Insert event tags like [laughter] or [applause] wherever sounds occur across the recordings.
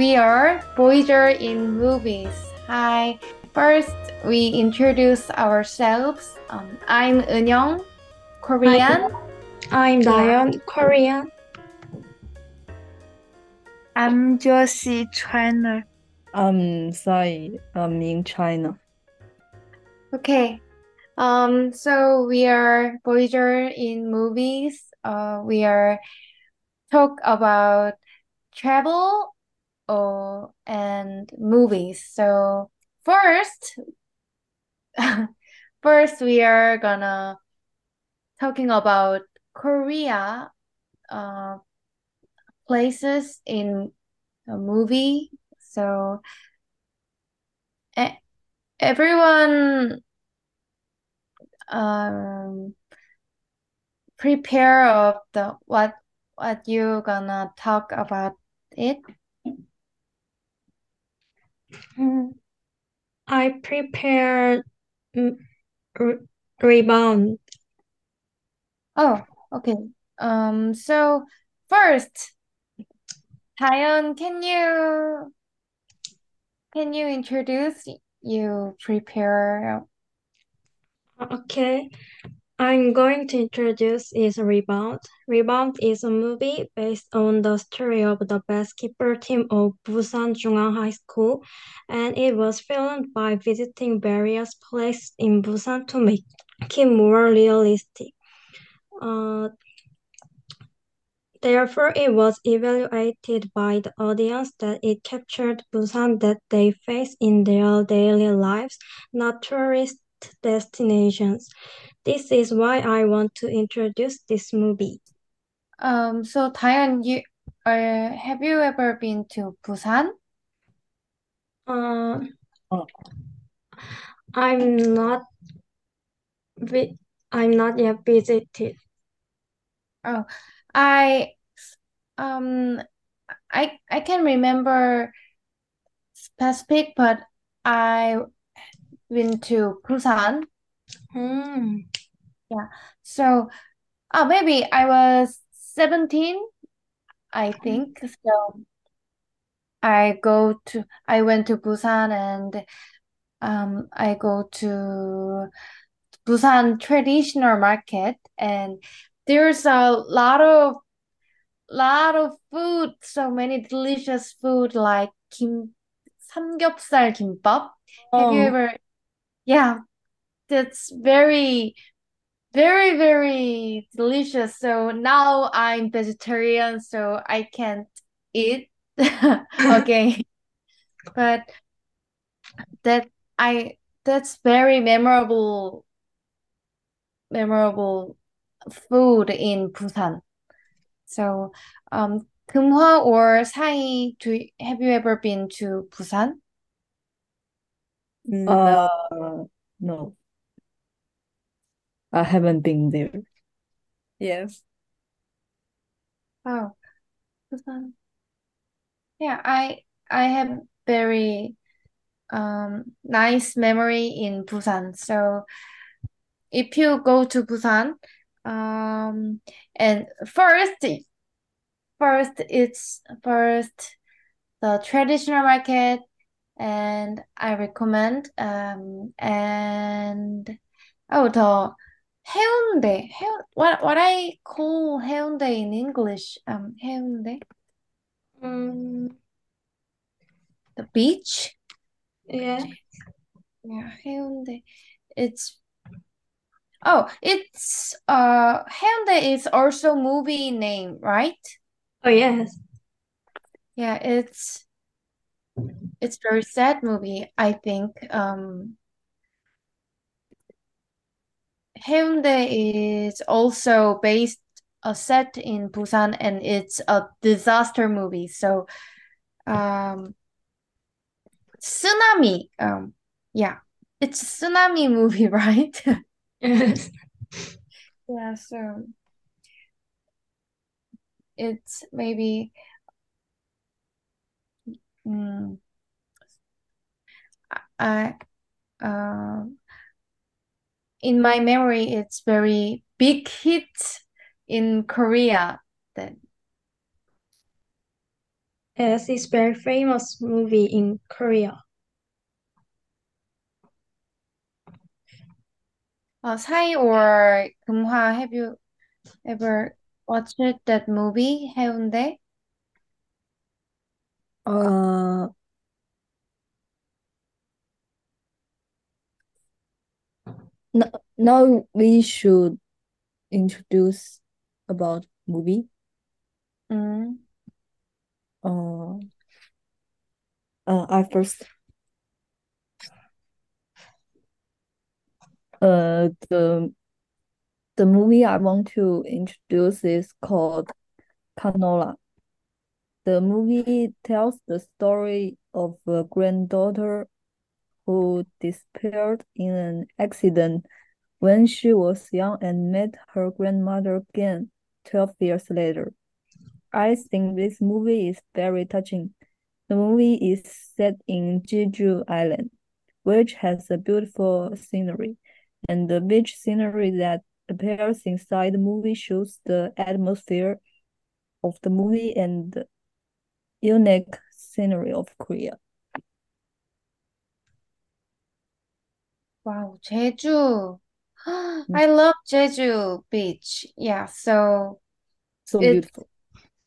we are Voyager in Movies. Hi. First, we introduce ourselves. Um, I'm Eunyoung, Korean. I'm Diane, Korean. I'm Josie, China. I'm Sai, I'm in China. Okay. Um, so we are Voyager in Movies. Uh, we are talk about travel uh, and movies. So first, [laughs] first we are gonna talking about Korea uh, places in a movie. So e- everyone um prepare of the what what you gonna talk about it. Mm, I prepared mm, re- rebound. Oh, okay. Um, so first, Taeyeon, can you can you introduce you prepare? Okay, I'm going to introduce is Rebound. Rebound is a movie based on the story of the basketball team of Busan Jungang High School, and it was filmed by visiting various places in Busan to make it more realistic. Uh, therefore, it was evaluated by the audience that it captured Busan that they face in their daily lives, not tourist destinations. This is why I want to introduce this movie. Um, so Taeyeon, you uh, have you ever been to Busan? Uh, Oh. I'm not vi- I'm not yet visited. Oh, I um I I can remember specific, but I went to Busan. Mm. Yeah. So oh, maybe I was 17, I hmm. think. So I go to I went to Busan and um I go to Busan traditional market and there's a lot of lot of food, so many delicious food like kim samgyeopsal kimbap. Oh. Have you oh. ever yeah, that's very very very delicious. So now I'm vegetarian, so I can't eat. [laughs] Okay, [laughs] but that I that's very memorable memorable food in Busan. So, um, Kumhwa or Sai, do have you ever been to Busan? No. Uh, no. I haven't been there. Yes. Oh, Busan. Yeah, I I have very um nice memory in Busan. So if you go to Busan, um, and first, first it's first the traditional market, and I recommend um and oh the Haeundae, Haeun, what what I call Haeundae in English, um Haeundae, Um, the beach. yeah. Yeah, Haeundae. It's oh, it's uh Haeundae is also movie name, right? Oh yes. Yeah, it's it's a very sad movie, I think. Um Haeundae is also based a set in Busan and it's a disaster movie. So um tsunami, um yeah, it's a tsunami movie, [laughs] right? Yes. Yeah, so it's maybe mm, I um in my memory it's very big hit in Korea then. Yes, it's very famous movie in Korea. Uh, Sai or Kumha, have you ever watched that movie, 해운대? Uh, no, now we should introduce about movie. 음, Uh, uh, I first. Uh, the the movie I want to introduce is called Canola. The movie tells the story of a granddaughter who disappeared in an accident when she was young and met her grandmother again 12 years later. I think this movie is very touching. The movie is set in Jeju Island, which has a beautiful scenery, and the beach scenery that appears inside the movie shows the atmosphere of the movie and unique scenery of Korea. wow, Jeju. [gasps] I mm. love Jeju Beach. Yeah, so So It- beautiful.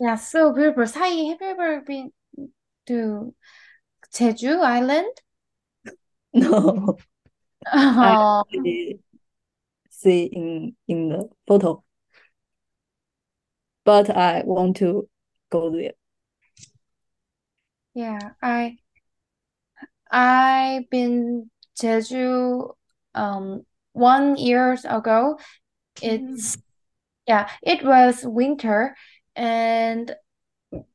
yeah, so beautiful. Sai, have you ever been to Jeju Island? [laughs] No, [laughs] Oh, I see in in the photo, but I want to go there. Yeah, I I've been Jeju um one years ago. It's yeah, it was winter and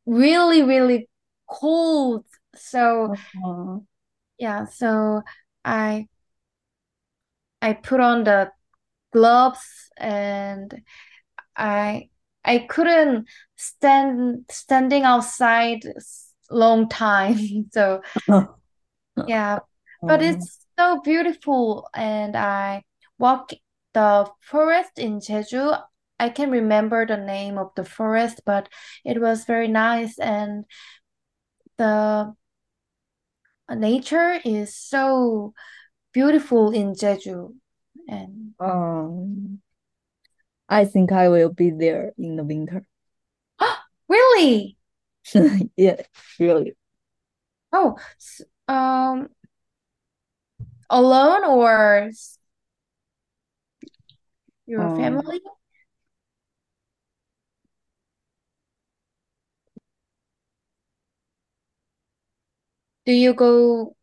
really, really cold. So Uh, yeah, so I I put on the gloves and I I couldn't stand standing outside s- long time. [laughs] So [laughs] yeah, but it's so beautiful and I walk the forest in Jeju. I can remember the name of the forest, but it was very nice and the nature is so beautiful in Jeju. And um, I think I will be there in the winter. [gasps] really? [laughs] Yeah, really. Oh, um, alone or your Um, family? Do you go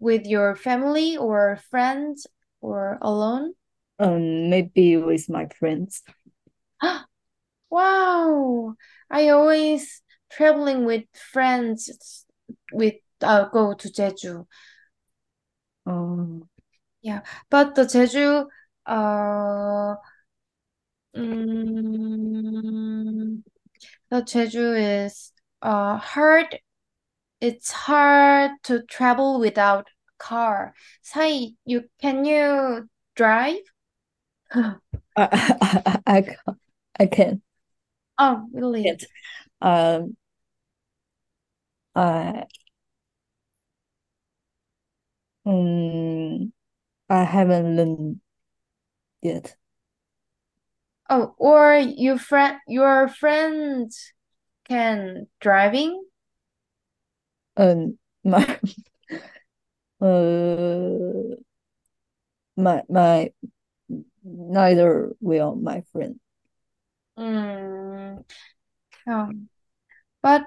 with your family or friends or alone? Um, maybe with my friends. [gasps] Wow, I always traveling with friends with uh go to Jeju. Um, Yeah, But the Jeju uh mm, the Jeju is uh hard it's hard to travel without car. Sai, you can you drive? [laughs] I, I, I, I can. Oh, really? Um, I, um, I haven't learned yet. Oh, or your friend your friends can driving? Um, [laughs] my, uh, my, my, neither will my friend. Mm, um, but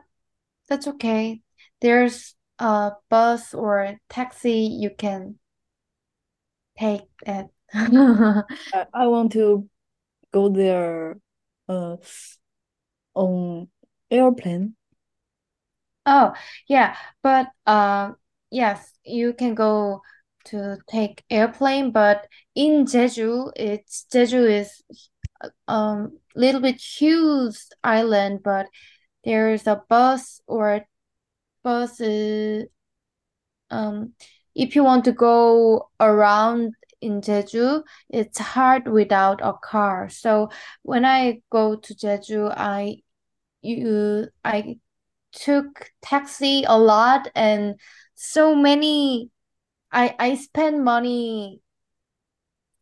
that's okay. There's a bus or a taxi you can take it. [laughs] I, I want to go there, uh, on airplane. Oh, yeah, but uh, yes, you can go to take airplane, but in Jeju, it's Jeju is um little bit huge island, but there's a bus or bus is um if you want to go around in Jeju, it's hard without a car. So when I go to Jeju, I you I took taxi a lot and so many I I spend money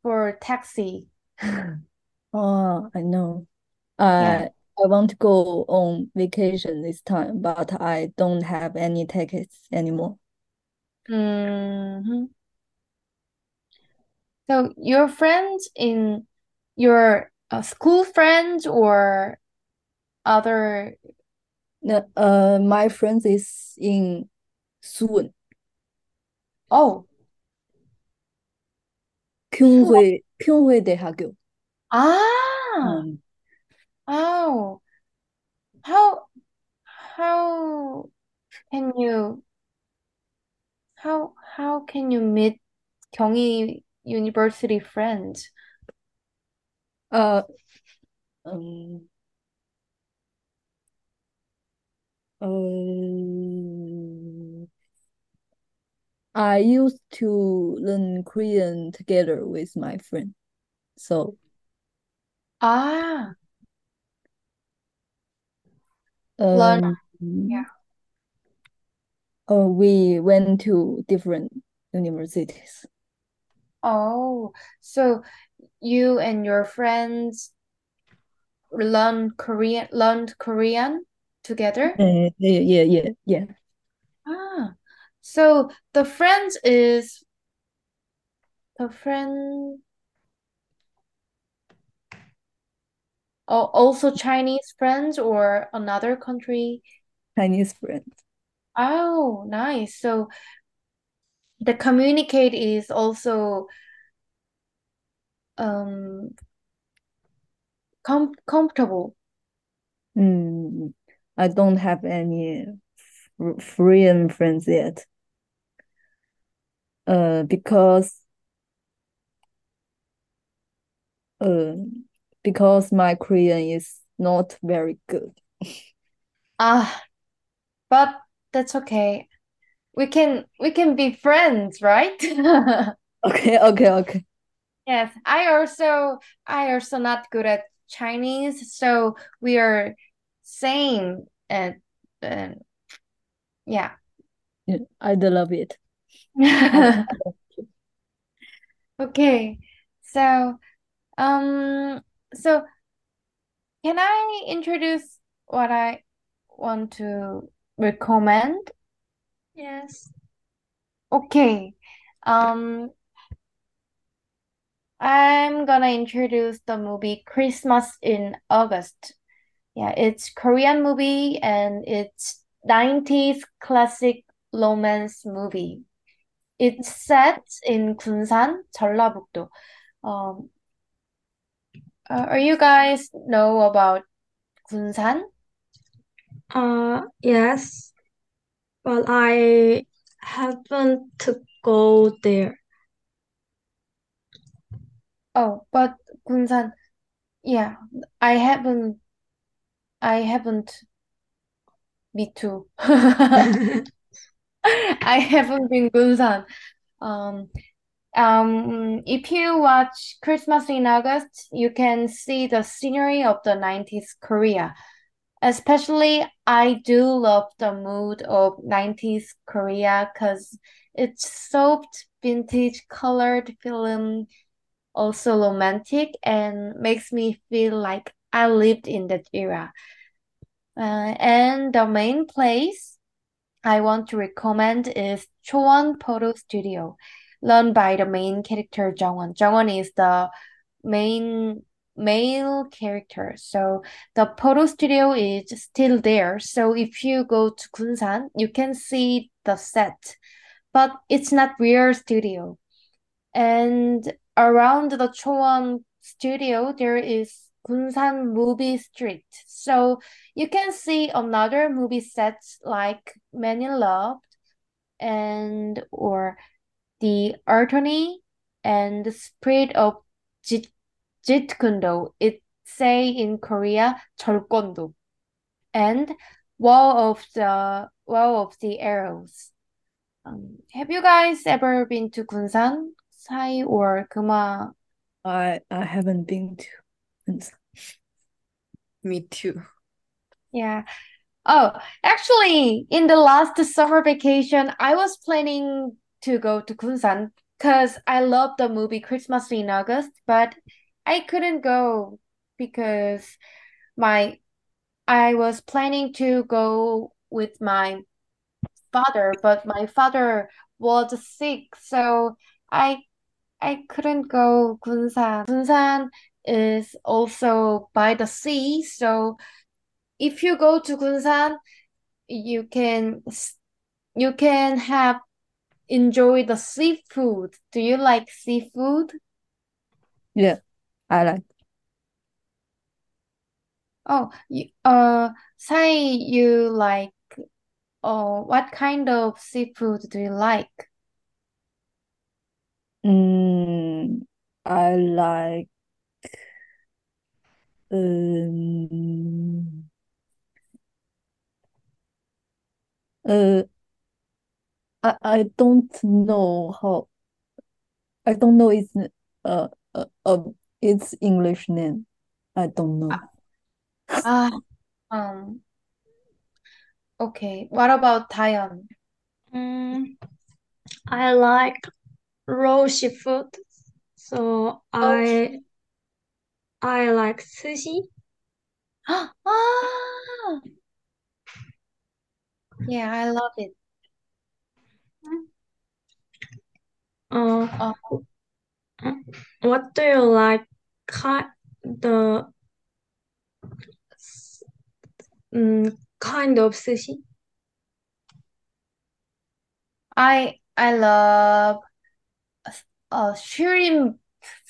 for taxi. [laughs] Oh, I know. Yeah. I want to go on vacation this time, but I don't have any tickets anymore. Mm hmm So your friends in your uh, school friends or other? No, uh, my friends is in Suwon. Oh. Kyunghui, Kyunghui Daehagyo. Ah. Um, oh how how can you how how can you meet Gyeonggi University friends? uh, um, uh, I used to learn Korean together with my friend. So, Ah, learn um, yeah. uh, we went to different universities. Oh, so you and your friends learn Korean learned Korean together? Uh, yeah, yeah, yeah, yeah. Ah, so the friends is the friend oh, also Chinese friends or another country? Chinese friends. Oh, nice. So the communicate is also um com comfortable. Mm, I don't have any f- Korean friends yet. Uh, because uh, because my Korean is not very good. Ah, but that's okay. We can we can be friends, right? [laughs] Okay, okay, okay. Yes, I also I also not good at Chinese, so we are same and uh, yeah. Yeah, I do love it. [laughs] Okay. So um so can I introduce what I want to recommend? Yes. Okay. Um I'm gonna introduce the movie Christmas in August. Yeah, it's Korean movie and it's 90s classic romance movie. It's set in Kunsan, 전라북도. Um, uh, are you guys know about Kunsan? Uh, yes, but I haven't to go there. Oh, but Kunsan, yeah, I haven't, I haven't, me too. [laughs] [laughs] I haven't been Kunsan. Um, um, if you watch Christmas in August, you can see the scenery of the 90s Korea. Especially, I do love the mood of 90s Korea because it's soft, vintage colored film, also romantic, and makes me feel like I lived in that era. Uh, and the main place I want to recommend is Chowon Photo Studio, run by the main character Jungwon. Jungwon is the main male character. So the photo studio is still there. So if you go to Kunsan, you can see the set, but it's not real studio. And around the Chowon studio, there is Kunsan Movie Street. So you can see another movie sets like Men in Love and or the Attorney and the Spirit of Jit Jeetkundo. It say in Korea 절권도. And Wall of the Wall of the Arrows. Um, have you guys ever been to Kunsan, Sai or Guma? I I haven't been to Kunsan. Me too. Yeah. Oh, actually, in the last summer vacation, I was planning to go to Kunsan because I love the movie Christmas in August, but I couldn't go because my I was planning to go with my father, but my father was sick, so I I couldn't go Kunsan. Kunsan is also by the sea, so if you go to Kunsan, you can you can have enjoy the seafood. Do you like seafood? Yeah, I like. Oh, you, uh, say you like, oh, what kind of seafood do you like? Mm, I like um uh I I don't know how I don't know its uh uh, uh its English name. I don't know. Ah, um, okay. What about Taiwan? Mm, I like raw seafood, so I I like sushi. [gasps] Ah, yeah, I love it. Uh, Oh, what do you like? Ki the mm, kind of sushi? I I love uh shrimp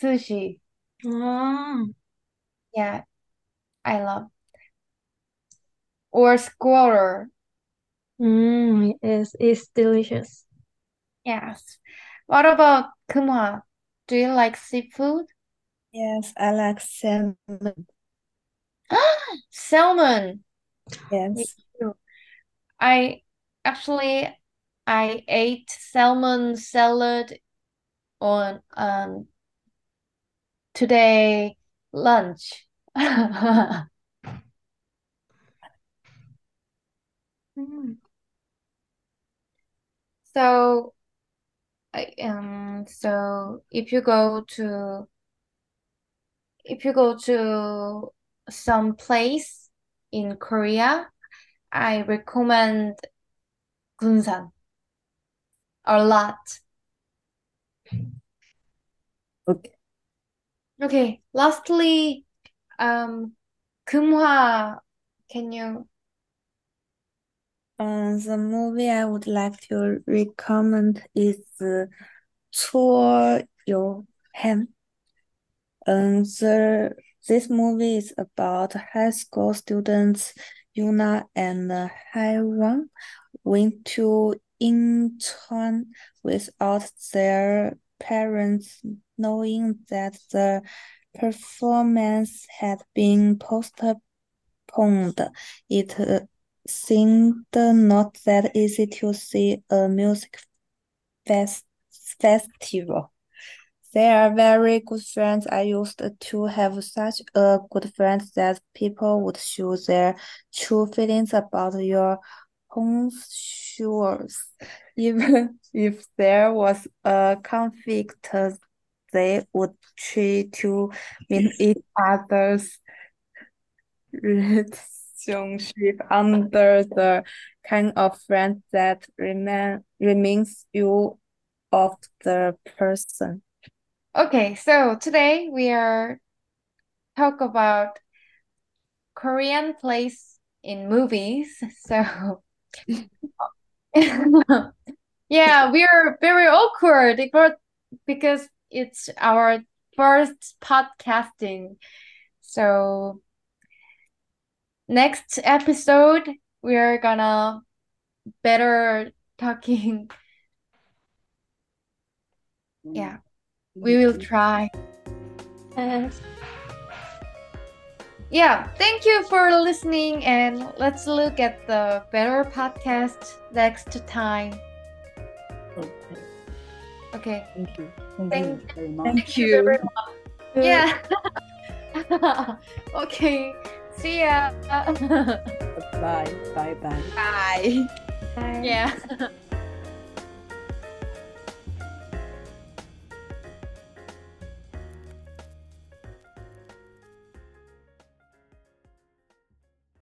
sushi. Ah, Yeah, I love. Or squaller. mm, yes, it's delicious. Yes. What about Kumha? Do you like seafood? Yes, I like salmon. [gasps] Salmon. Yes. I actually I ate salmon salad on um today lunch. [laughs] Mm. So um so if you go to if you go to some place in Korea, I recommend Gunsan a lot. Okay. Okay, lastly, um, Kumha, can you? Um, the movie I would like to recommend is uh, Cho Yo. Um, the this movie is about high school students Yuna and Haiwan went to Incheon without their parents knowing that the performance had been postponed. It uh, seemed not that easy to see a music fest festival. They are very good friends. I used to have such a good friend that people would show their true feelings about your homeschoolers. Even [laughs] if there was a conflict, they would try to meet each other's [laughs] relationship under the kind of friend that remain remains you of the person. Okay, so today we are talk about Korean plays in movies. So [laughs] yeah, we are very awkward because it's our first podcasting. So next episode we are gonna better talking. Yeah, we will try. Yes. Yeah, thank you for listening and let's look at the better podcast next time. Okay. Okay. Thank you. Thank Thank- you very much. Thank you. everyone. Yeah. [laughs] okay. See ya. [laughs] Bye. Bye bye. Bye. Bye. Yeah. [laughs]